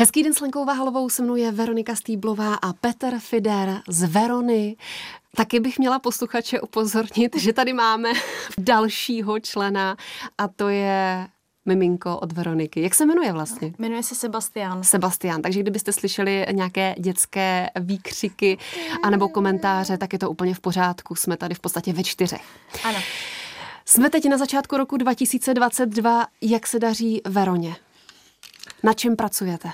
Hezký den s Lenkou Váhalovou, se mnou je Veronika Stýblová a Petr Fider z Verony. Taky bych měla posluchače upozornit, že tady máme dalšího člena a to je miminko od Veroniky. Jak se jmenuje vlastně? Jmenuje se Sebastian. Sebastian, takže kdybyste slyšeli nějaké dětské výkřiky anebo komentáře, tak je to úplně v pořádku. Jsme tady v podstatě ve čtyřech. Ano. Jsme teď na začátku roku 2022. Jak se daří Veroně? Na čem pracujete?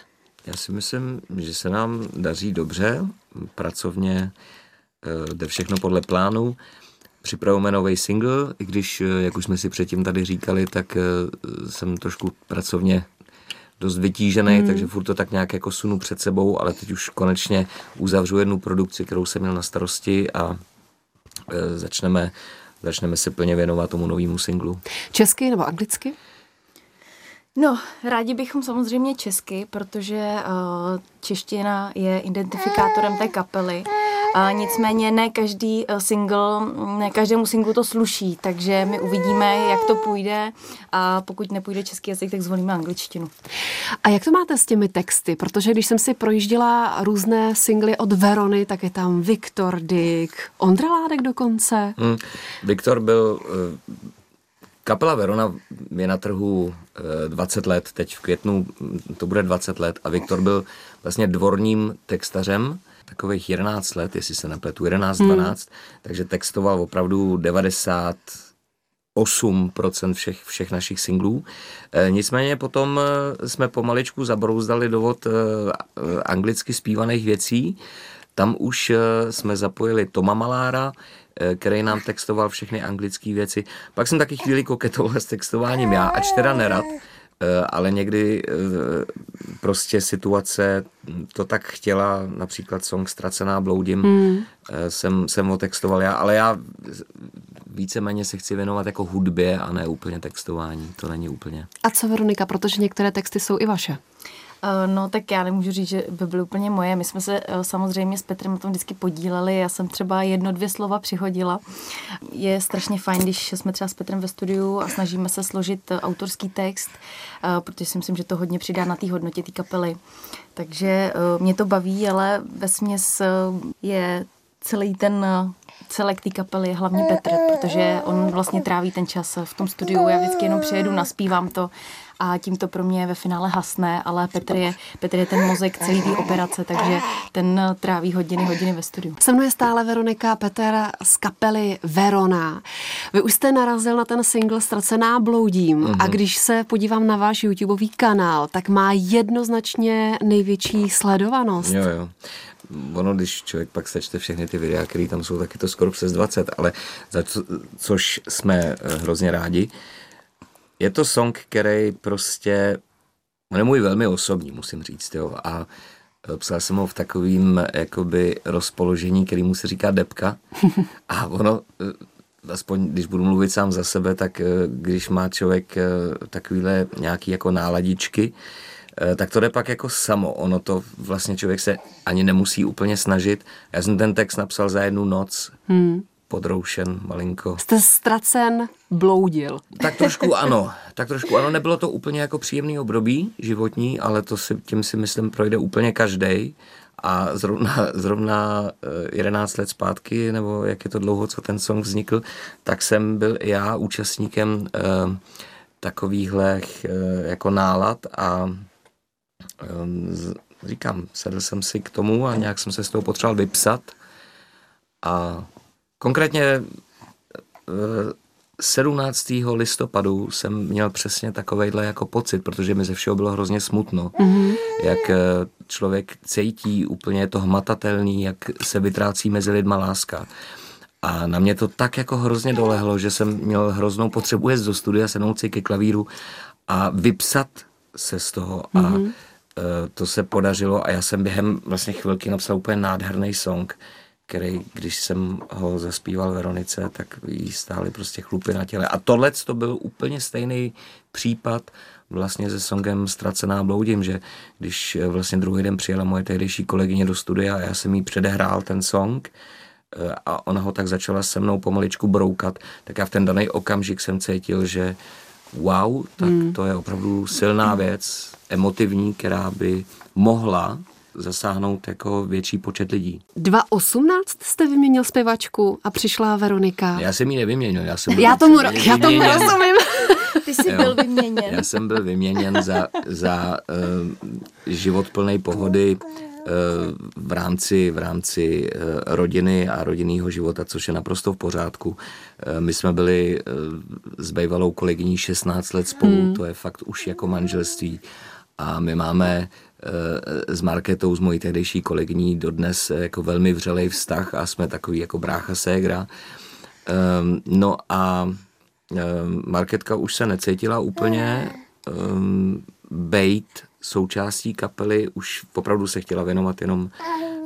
Já si myslím, že se nám daří dobře, pracovně eh, jde všechno podle plánu. Připravujeme nový single, i když, eh, jak už jsme si předtím tady říkali, tak eh, jsem trošku pracovně dost vytížený, hmm. takže furt to tak nějak jako sunu před sebou, ale teď už konečně uzavřu jednu produkci, kterou jsem měl na starosti a začneme, začneme se plně věnovat tomu novému singlu. Česky nebo anglicky? No, rádi bychom samozřejmě česky, protože uh, čeština je identifikátorem té kapely. A nicméně ne každý eh, single, ne každému singlu to sluší, takže my uvidíme, jak to půjde a pokud nepůjde český jazyk, tak zvolíme angličtinu. A jak to máte s těmi texty? Protože když jsem si projížděla různé singly od Verony, tak je tam Viktor Dick, Ondra Ládek dokonce. Hmm. Viktor byl uh Kapela Verona je na trhu 20 eh, let, teď v květnu to bude 20 let a Viktor byl vlastně dvorním textařem takových 11 let, jestli se nepletu, 11, 12, hmm. takže textoval opravdu 90 8% všech, všech našich singlů. E, nicméně potom jsme pomaličku zabrouzdali dovod e, anglicky zpívaných věcí. Tam už e, jsme zapojili Toma Malára, Eh, který nám textoval všechny anglické věci. Pak jsem taky chvíli koketoval s textováním já, ač teda nerad, eh, ale někdy eh, prostě situace to tak chtěla, například song Ztracená bloudím, hmm. jsem, jsem ho textoval já, ale já víceméně se chci věnovat jako hudbě a ne úplně textování, to není úplně. A co Veronika, protože některé texty jsou i vaše? Eh, no tak já nemůžu říct, že by byly úplně moje. My jsme se eh, samozřejmě s Petrem na tom vždycky podíleli. Já jsem třeba jedno, dvě slova přihodila. Je strašně fajn, když jsme třeba s Petrem ve studiu a snažíme se složit eh, autorský text, protože si myslím, že to hodně přidá na té hodnotě té kapely. Takže mě to baví, ale ve směs je celý ten celek té kapely je hlavně Petr, protože on vlastně tráví ten čas v tom studiu. Já vždycky jenom přijedu, naspívám to a tím to pro mě ve finále hasne, ale Petr je, Petr je ten mozek celý té operace, takže ten tráví hodiny, hodiny ve studiu. Se mnou je stále Veronika Petr z kapely Verona. Vy už jste narazil na ten single Ztracená bloudím mm-hmm. a když se podívám na váš YouTubeový kanál, tak má jednoznačně největší sledovanost. Jo, jo ono, když člověk pak sečte všechny ty videa, které tam jsou, tak je to skoro přes 20, ale za co, což jsme eh, hrozně rádi. Je to song, který prostě, on je můj velmi osobní, musím říct, jo, a eh, psal jsem ho v takovým jakoby rozpoložení, který mu se říká depka a ono, eh, aspoň když budu mluvit sám za sebe, tak když má člověk takovýhle nějaký jako náladičky, tak to jde pak jako samo. Ono to vlastně člověk se ani nemusí úplně snažit. Já jsem ten text napsal za jednu noc. Hmm. Podroušen malinko. Jste ztracen, bloudil. Tak trošku ano. Tak trošku ano. Nebylo to úplně jako příjemný období životní, ale to si, tím si myslím projde úplně každý. A zrovna, zrovna 11 eh, let zpátky, nebo jak je to dlouho, co ten song vznikl, tak jsem byl i já účastníkem eh, takovýchhle eh, jako nálad a Ehm, říkám, sedl jsem si k tomu a nějak jsem se z toho potřeboval vypsat. A konkrétně 17. Eh, listopadu jsem měl přesně takovejhle jako pocit, protože mi ze všeho bylo hrozně smutno. Mm-hmm. Jak eh, člověk cítí, úplně to hmatatelný, jak se vytrácí mezi lidma láska. A na mě to tak jako hrozně dolehlo, že jsem měl hroznou potřebu jít do studia, sednout si ke klavíru a vypsat se z toho. Mm-hmm. A Eh, to se podařilo a já jsem během vlastně chvilky napsal úplně nádherný song, který, když jsem ho zaspíval Veronice, tak jí stály prostě chlupy na těle. A tohle to byl úplně stejný případ vlastně se songem Ztracená bloudím, že když eh, vlastně druhý den přijela moje tehdejší kolegyně do studia a já jsem jí předehrál ten song, eh, a ona ho tak začala se mnou pomaličku broukat, tak já v ten daný okamžik jsem cítil, že wow, tak hmm. to je opravdu silná věc, emotivní, která by mohla zasáhnout jako větší počet lidí. 2018 jste vyměnil zpěvačku a přišla Veronika. Já jsem ji nevyměnil, já jsem já tomu, já tomu rozumím. Ty jsi já, byl vyměněn. Já jsem byl vyměněn za, za uh, život plnej pohody uh, v rámci, v rámci uh, rodiny a rodinného života, což je naprosto v pořádku. My jsme byli s bývalou kolegyní 16 let spolu, hmm. to je fakt už jako manželství. A my máme s Marketou, s mojí tehdejší kolegyní, dodnes jako velmi vřelej vztah a jsme takový jako brácha ségra. Um, no a um, Marketka už se necítila úplně um, bejt součástí kapely, už opravdu se chtěla věnovat jenom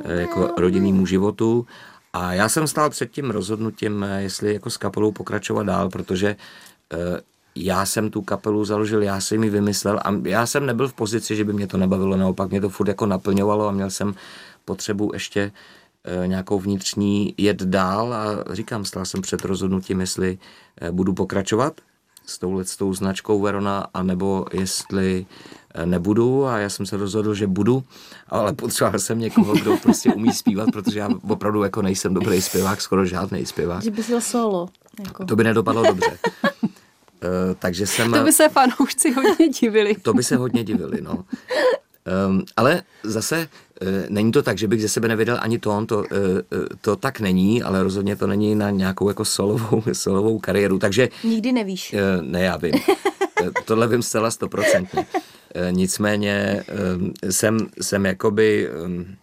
uh, jako rodinnému životu. A já jsem stál před tím rozhodnutím, jestli jako s kapelou pokračovat dál, protože uh, já jsem tu kapelu založil, já jsem ji vymyslel a já jsem nebyl v pozici, že by mě to nebavilo, naopak mě to furt jako naplňovalo a měl jsem potřebu ještě e, nějakou vnitřní jet dál a říkám, stál jsem před rozhodnutím, jestli e, budu pokračovat s touhle s tou značkou Verona, anebo jestli e, nebudu a já jsem se rozhodl, že budu, ale potřeboval jsem někoho, kdo prostě umí zpívat, protože já opravdu jako nejsem dobrý zpěvák, skoro žádný zpěvák. Že bys byl solo. Jako. To by nedopadlo dobře. Uh, takže jsem... To by se fanoušci hodně divili. to by se hodně divili, no. Um, ale zase uh, není to tak, že bych ze sebe nevydal ani tón, to, uh, to tak není, ale rozhodně to není na nějakou jako solovou, solovou kariéru, takže... Nikdy nevíš. Uh, ne, já vím. Tohle vím zcela stoprocentně. Nicméně um, jsem, jsem jakoby um,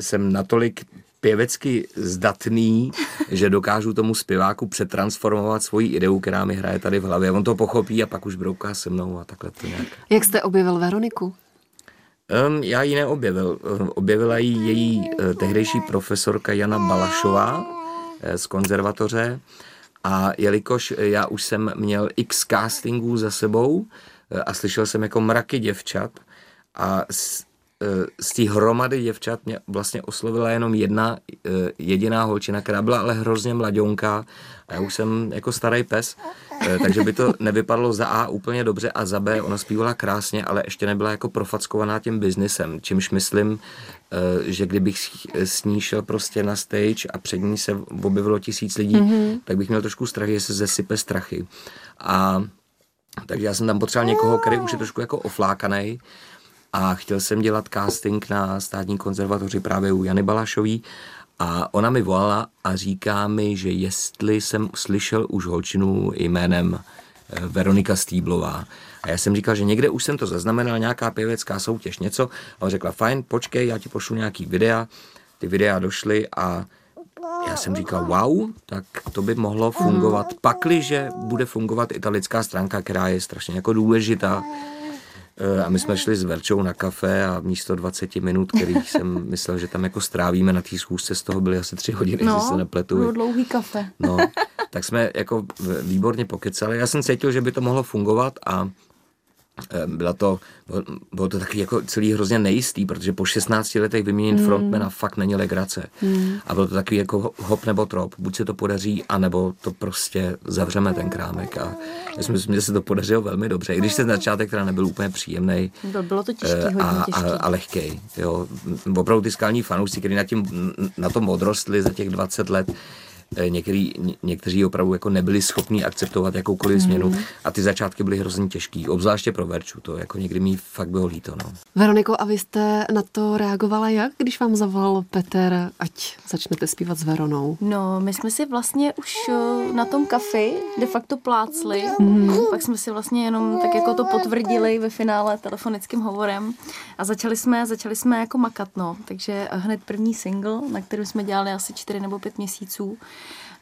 jsem natolik pěvecky zdatný, že dokážu tomu zpěváku přetransformovat svoji ideu, která mi hraje tady v hlavě. On to pochopí a pak už brouká se mnou a takhle to nějak. Jak jste objevil Veroniku? Um, já ji neobjevil. Objevila ji její uh, tehdejší profesorka Jana Balašová uh, z konzervatoře a jelikož já už jsem měl x castingů za sebou a slyšel jsem jako mraky děvčat a z té hromady děvčat mě vlastně oslovila jenom jedna eh, jediná holčina, která byla ale hrozně mladionká a já už jsem jako starý pes, eh, takže by to nevypadalo za A úplně dobře a za B ona zpívala krásně, ale ještě nebyla jako profackovaná tím biznisem, čímž myslím, eh, že kdybych s ní šel prostě na stage a před ní se objevilo tisíc lidí, mm-hmm. tak bych měl trošku strach, že se zesype strachy. A takže já jsem tam potřeboval někoho, který už je trošku jako oflákaný, a chtěl jsem dělat casting na státní konzervatoři právě u Jany Balašový a ona mi volala a říká mi, že jestli jsem slyšel už holčinu jménem eh, Veronika Stýblová. A já jsem říkal, že někde už jsem to zaznamenal, nějaká pěvecká soutěž, něco. A on řekla, fajn, počkej, já ti pošlu nějaký videa. Ty videa došly a já jsem říkal, wow, tak to by mohlo fungovat. Pakliže bude fungovat italická stránka, která je strašně jako důležitá a my jsme šli s Verčou na kafe a místo 20 minut, kterých jsem myslel, že tam jako strávíme na té schůzce, z toho byly asi tři hodiny, no, se nepletu. No, dlouhý kafe. No, tak jsme jako výborně pokecali. Já jsem cítil, že by to mohlo fungovat a Eh, byla to, bylo to taky jako celý hrozně nejistý, protože po 16 letech vyměnit mm. frontmana fakt není legrace. Mm. A bylo to takový jako hop nebo trop. Buď se to podaří, anebo to prostě zavřeme ten krámek. A já si myslím, že se to podařilo velmi dobře. I když ten začátek teda nebyl úplně příjemný. Bylo to těžký, eh, a, hodně těžký. A, a lehký. Jo. Opravdu ty skalní fanoušci, kteří na, tím, na tom odrostli za těch 20 let, některý, někteří opravdu jako nebyli schopni akceptovat jakoukoliv mm. změnu a ty začátky byly hrozně těžký, obzvláště pro Verču, to jako někdy mi fakt bylo líto. No. Veroniko, a vy jste na to reagovala jak, když vám zavolal Petr, ať začnete zpívat s Veronou? No, my jsme si vlastně už eh, na tom kafi de facto plácli, mm. pak jsme si vlastně jenom tak jako to potvrdili ve finále telefonickým hovorem a začali jsme, začali jsme jako makat, no. Takže hned první single, na kterém jsme dělali asi čtyři nebo pět měsíců,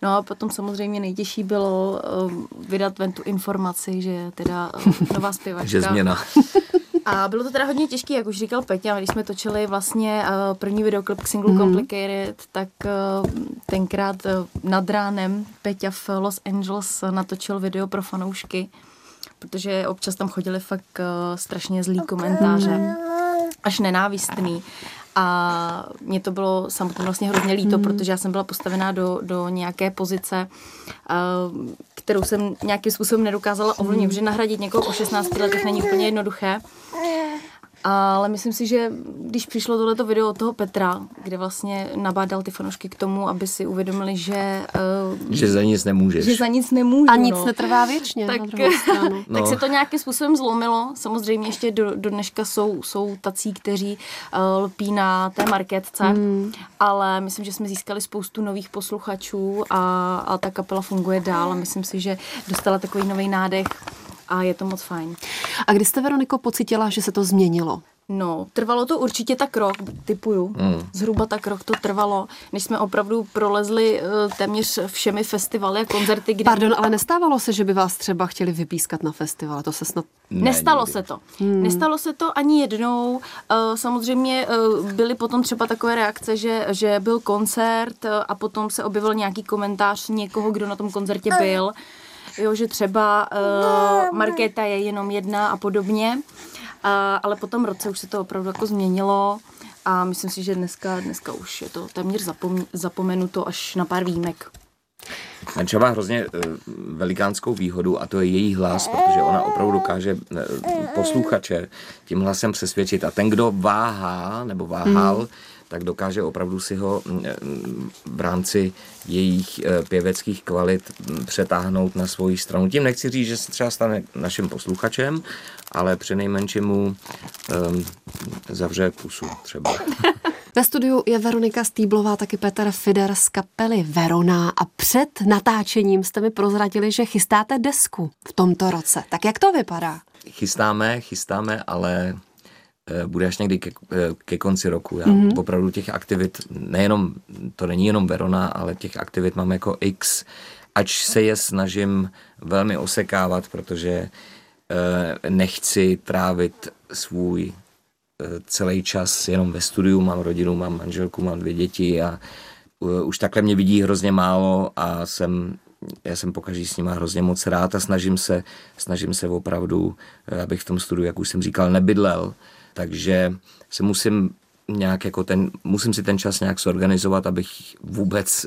No a potom samozřejmě nejtěžší bylo um, vydat ven tu informaci, že teda um, nová zpěvačka. že změna. A bylo to teda hodně těžké, jak už říkal Peťa, když jsme točili vlastně uh, první videoklip k singlu mm-hmm. Complicated, tak uh, tenkrát uh, nad ránem Peťa v Los Angeles natočil video pro fanoušky, protože občas tam chodili fakt uh, strašně zlý komentáře, až nenávistný. A mě to bylo samotné vlastně hrozně líto, mm. protože já jsem byla postavená do, do nějaké pozice, uh, kterou jsem nějakým způsobem nedokázala ovlivnit, mm. protože nahradit někoho po 16 letech není úplně jednoduché. Ale myslím si, že když přišlo tohleto video od toho Petra, kde vlastně nabádal ty fanoušky k tomu, aby si uvědomili, že... Uh, že za nic nemůžeš. Že za nic nemůžu, A nic no. netrvá věčně tak, na druhou stranu. no. tak se to nějakým způsobem zlomilo. Samozřejmě ještě do, do dneška jsou, jsou tací, kteří uh, lpí na té marketce, mm. ale myslím, že jsme získali spoustu nových posluchačů a, a ta kapela funguje dál a myslím si, že dostala takový nový nádech a je to moc fajn. A kdy jste, Veroniko, pocitila, že se to změnilo? No, trvalo to určitě tak rok, typuju. Mm. Zhruba tak rok to trvalo, než jsme opravdu prolezli uh, téměř všemi festivaly a koncerty. Kde... Pardon, ale nestávalo se, že by vás třeba chtěli vypískat na festivale? To se snad... Ne, Nestalo nikdy. se to. Hmm. Nestalo se to ani jednou. Uh, samozřejmě uh, byly potom třeba takové reakce, že, že byl koncert a potom se objevil nějaký komentář někoho, kdo na tom koncertě byl. Jo, že třeba uh, Markéta je jenom jedna a podobně. A, ale po tom roce už se to opravdu jako změnilo a myslím si, že dneska, dneska už je to téměř zapom, zapomenuto až na pár výjimek. Menša má hrozně uh, velikánskou výhodu a to je její hlas, protože ona opravdu dokáže uh, posluchače tím hlasem přesvědčit. A ten, kdo váhá nebo váhal, hmm tak dokáže opravdu si ho mm, mm, v rámci jejich eh, pěveckých kvalit mm, přetáhnout na svoji stranu. Tím nechci říct, že se třeba stane naším posluchačem, ale při nejmenšímu um, zavře pusu třeba. Ve studiu je Veronika Stýblová, taky Petr Fider z kapely Verona a před natáčením jste mi prozradili, že chystáte desku v tomto roce. Tak jak to vypadá? Chystáme, chystáme, ale Eh, bude až někdy ke, eh, ke konci roku. Já mm-hmm. opravdu těch aktivit, nejenom, to není jenom Verona, ale těch aktivit mám jako X, ač se je snažím velmi osekávat, protože eh, nechci trávit svůj celý čas jenom ve studiu, mám rodinu, mám manželku, mám dvě děti a už takhle mě vidí hrozně málo a jsem já jsem pokaždý s nima hrozně moc rád a snažím se, snažím se opravdu, abych v tom studiu, jak už jsem říkal, nebydlel, takže se musím nějak jako ten, musím si ten čas nějak zorganizovat, abych vůbec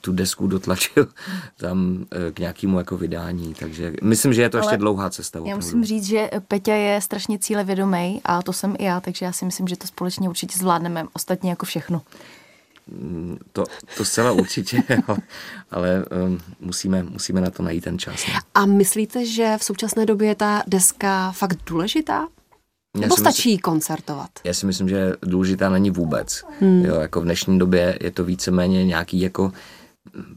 tu desku dotlačil tam eh, k nějakému jako vydání, takže myslím, že je to Ale ještě dlouhá cesta. Opravdu. Já musím říct, že Peťa je strašně cílevědomý a to jsem i já, takže já si myslím, že to společně určitě zvládneme, ostatně jako všechno. Mm, to, to zcela určitě, ale, ale um, musíme, musíme na to najít ten čas. Ne? A myslíte, že v současné době je ta deska fakt důležitá? Nebo stačí myslím, koncertovat? Já si myslím, že důležitá není vůbec. Hmm. Jo, jako v dnešní době je to víceméně nějaký jako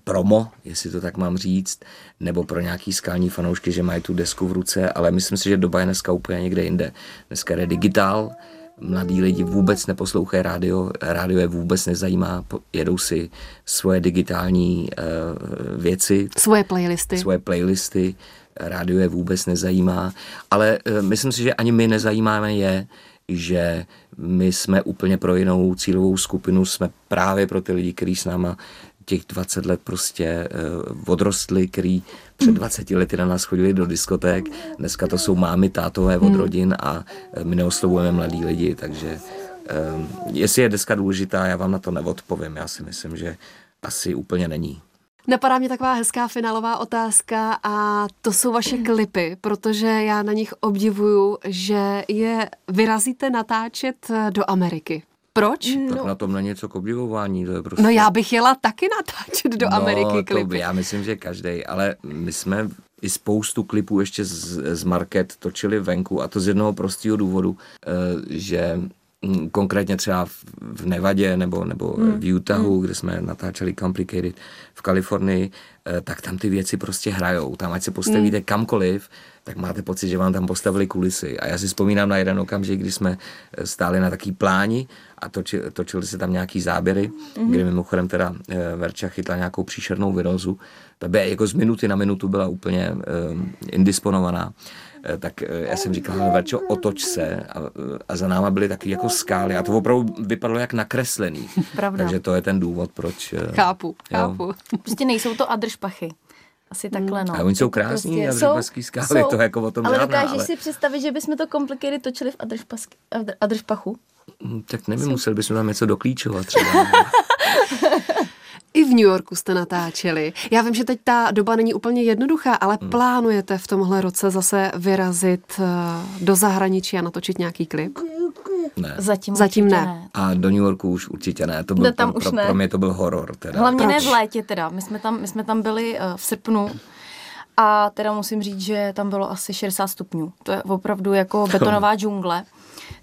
promo, jestli to tak mám říct, nebo pro nějaký skální fanoušky, že mají tu desku v ruce, ale myslím si, že doba je dneska úplně někde jinde. Dneska je digitál, mladí lidi vůbec neposlouchají rádio, rádio je vůbec nezajímá, jedou si svoje digitální uh, věci. Svoje playlisty. Svoje playlisty rádio je vůbec nezajímá, ale eh, myslím si, že ani my nezajímáme je, že my jsme úplně pro jinou cílovou skupinu, jsme právě pro ty lidi, kteří s náma těch 20 let prostě uh, odrostli, který před 20 lety na nás chodili do diskoték. Dneska to jsou mámy, tátové od hmm. rodin a eh, my neoslovujeme mladí lidi, takže um, jestli je deska důležitá, já vám na to neodpovím. Já si myslím, že asi úplně není. Napadá mě taková hezká finálová otázka a to jsou vaše klipy, protože já na nich obdivuju, že je vyrazíte natáčet do Ameriky. Proč? No. Tak na tom není něco k obdivování. To je prostě... No já bych jela taky natáčet do no, Ameriky klipy. To já myslím, že každý, ale my jsme i spoustu klipů ještě z, z Market točili venku a to z jednoho prostého důvodu, eh, že konkrétně třeba v Nevadě nebo, nebo hmm. v Utahu, hmm. kde jsme natáčeli Complicated v Kalifornii, eh, tak tam ty věci prostě hrajou. Tam, ať se postavíte hmm. kamkoliv, tak máte pocit, že vám tam postavili kulisy. A já si vzpomínám na jeden okamžik, kdy jsme eh, stáli na taký pláni a toči, točili se tam nějaký záběry, hmm. kde mimochodem teda eh, Verča chytla nějakou příšernou virózu. Ta by jako z minuty na minutu byla úplně um, indisponovaná. Eh, tak eh, já jsem říkal, no Verčo, otoč se a, a za náma byly taky jako skály a to opravdu vypadalo jak nakreslený. Pravda. Takže to je ten důvod, proč... Eh, chápu, chápu. Prostě nejsou to adršpachy. Asi takhle, no. A oni jsou krásní, prostě adršpaský skály, jsou, to jako o tom Ale žádná, dokážeš ale... si představit, že bychom to komplikéry točili v adršpachu? Hm, tak nevím, museli bychom tam něco doklíčovat třeba. I v New Yorku jste natáčeli. Já vím, že teď ta doba není úplně jednoduchá, ale hmm. plánujete v tomhle roce zase vyrazit eh, do zahraničí a natočit nějaký klip? Ne. Zatím, Zatím ne. ne. A do New Yorku už určitě ne. To byl, No, tam pro, už pro, ne. pro mě to byl horor. Teda. Hlavně ne Proč? v létě teda. My jsme tam, my jsme tam byli uh, v srpnu a teda musím říct, že tam bylo asi 60 stupňů. To je opravdu jako betonová džungle.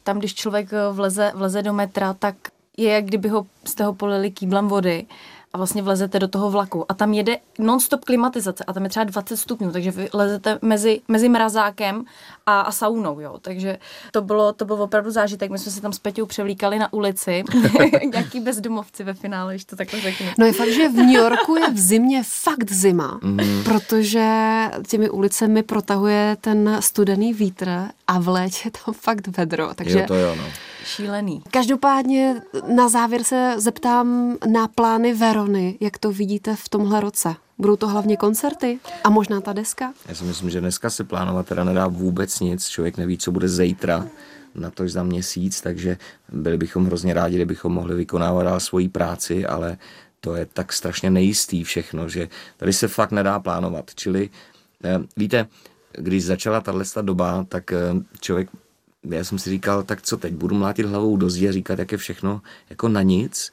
Tam, když člověk eh, vleze, vleze do metra, tak je, jak kdyby ho, jste ho polili kýblem vody a vlastně vlezete do toho vlaku. A tam jede non-stop klimatizace a tam je třeba 20 stupňů, takže vy lezete mezi, mezi mrazákem a, a saunou, jo. Takže to bylo, to byl opravdu zážitek. My jsme se tam s Peťou převlíkali na ulici, nějaký bezdomovci ve finále, když to takhle řeknu. No je fakt, že v New Yorku je v zimě fakt zima, Mhm. protože těmi ulicemi protahuje ten studený vítr a v létě je tam fakt vedro. Takže Jo, to jo, no. Šílený. Každopádně na závěr se zeptám na plány Verony, jak to vidíte v tomhle roce. Budou to hlavně koncerty a možná ta deska? Já si myslím, že dneska se plánovat teda nedá vůbec nic. Člověk neví, co bude zítra, na to za měsíc, takže byli bychom hrozně rádi, kdybychom mohli vykonávat dál svoji práci, ale to je tak strašně nejistý všechno, že tady se fakt nedá plánovat. Čili eh, víte, když začala tahle doba, tak eh, člověk já jsem si říkal, tak co teď, budu mlátit hlavou do zdi a říkat, jak je všechno jako na nic,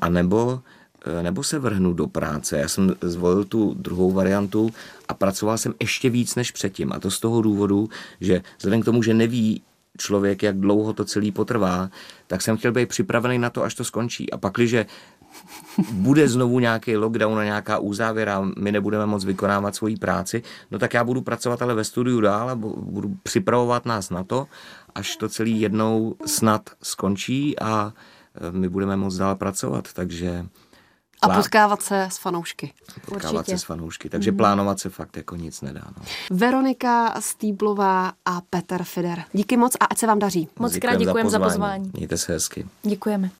anebo, eh, nebo se vrhnu do práce. Já jsem zvolil tu druhou variantu a pracoval jsem ještě víc než předtím. A to z toho důvodu, že vzhledem k tomu, že neví člověk, jak dlouho to celý potrvá, tak jsem chtěl být připravený na to, až to skončí. A pak, když bude znovu nějaký lockdown a nějaká úzávěra, my nebudeme moc vykonávat svoji práci, no tak já budu pracovat ale ve studiu dál a bu- budu připravovat nás na to, až to celý jednou snad skončí a e, my budeme moc dál pracovat, takže A plá- potkávat se s fanoušky. potkávat Určitě. se s fanoušky, takže plánovat se fakt jako nic nedá. No. Veronika Stýblová a Petr Fider. Díky moc a ať se vám daří. Moc krát Děkujem děkujeme za pozvání. Mějte se hezky. Děkujeme.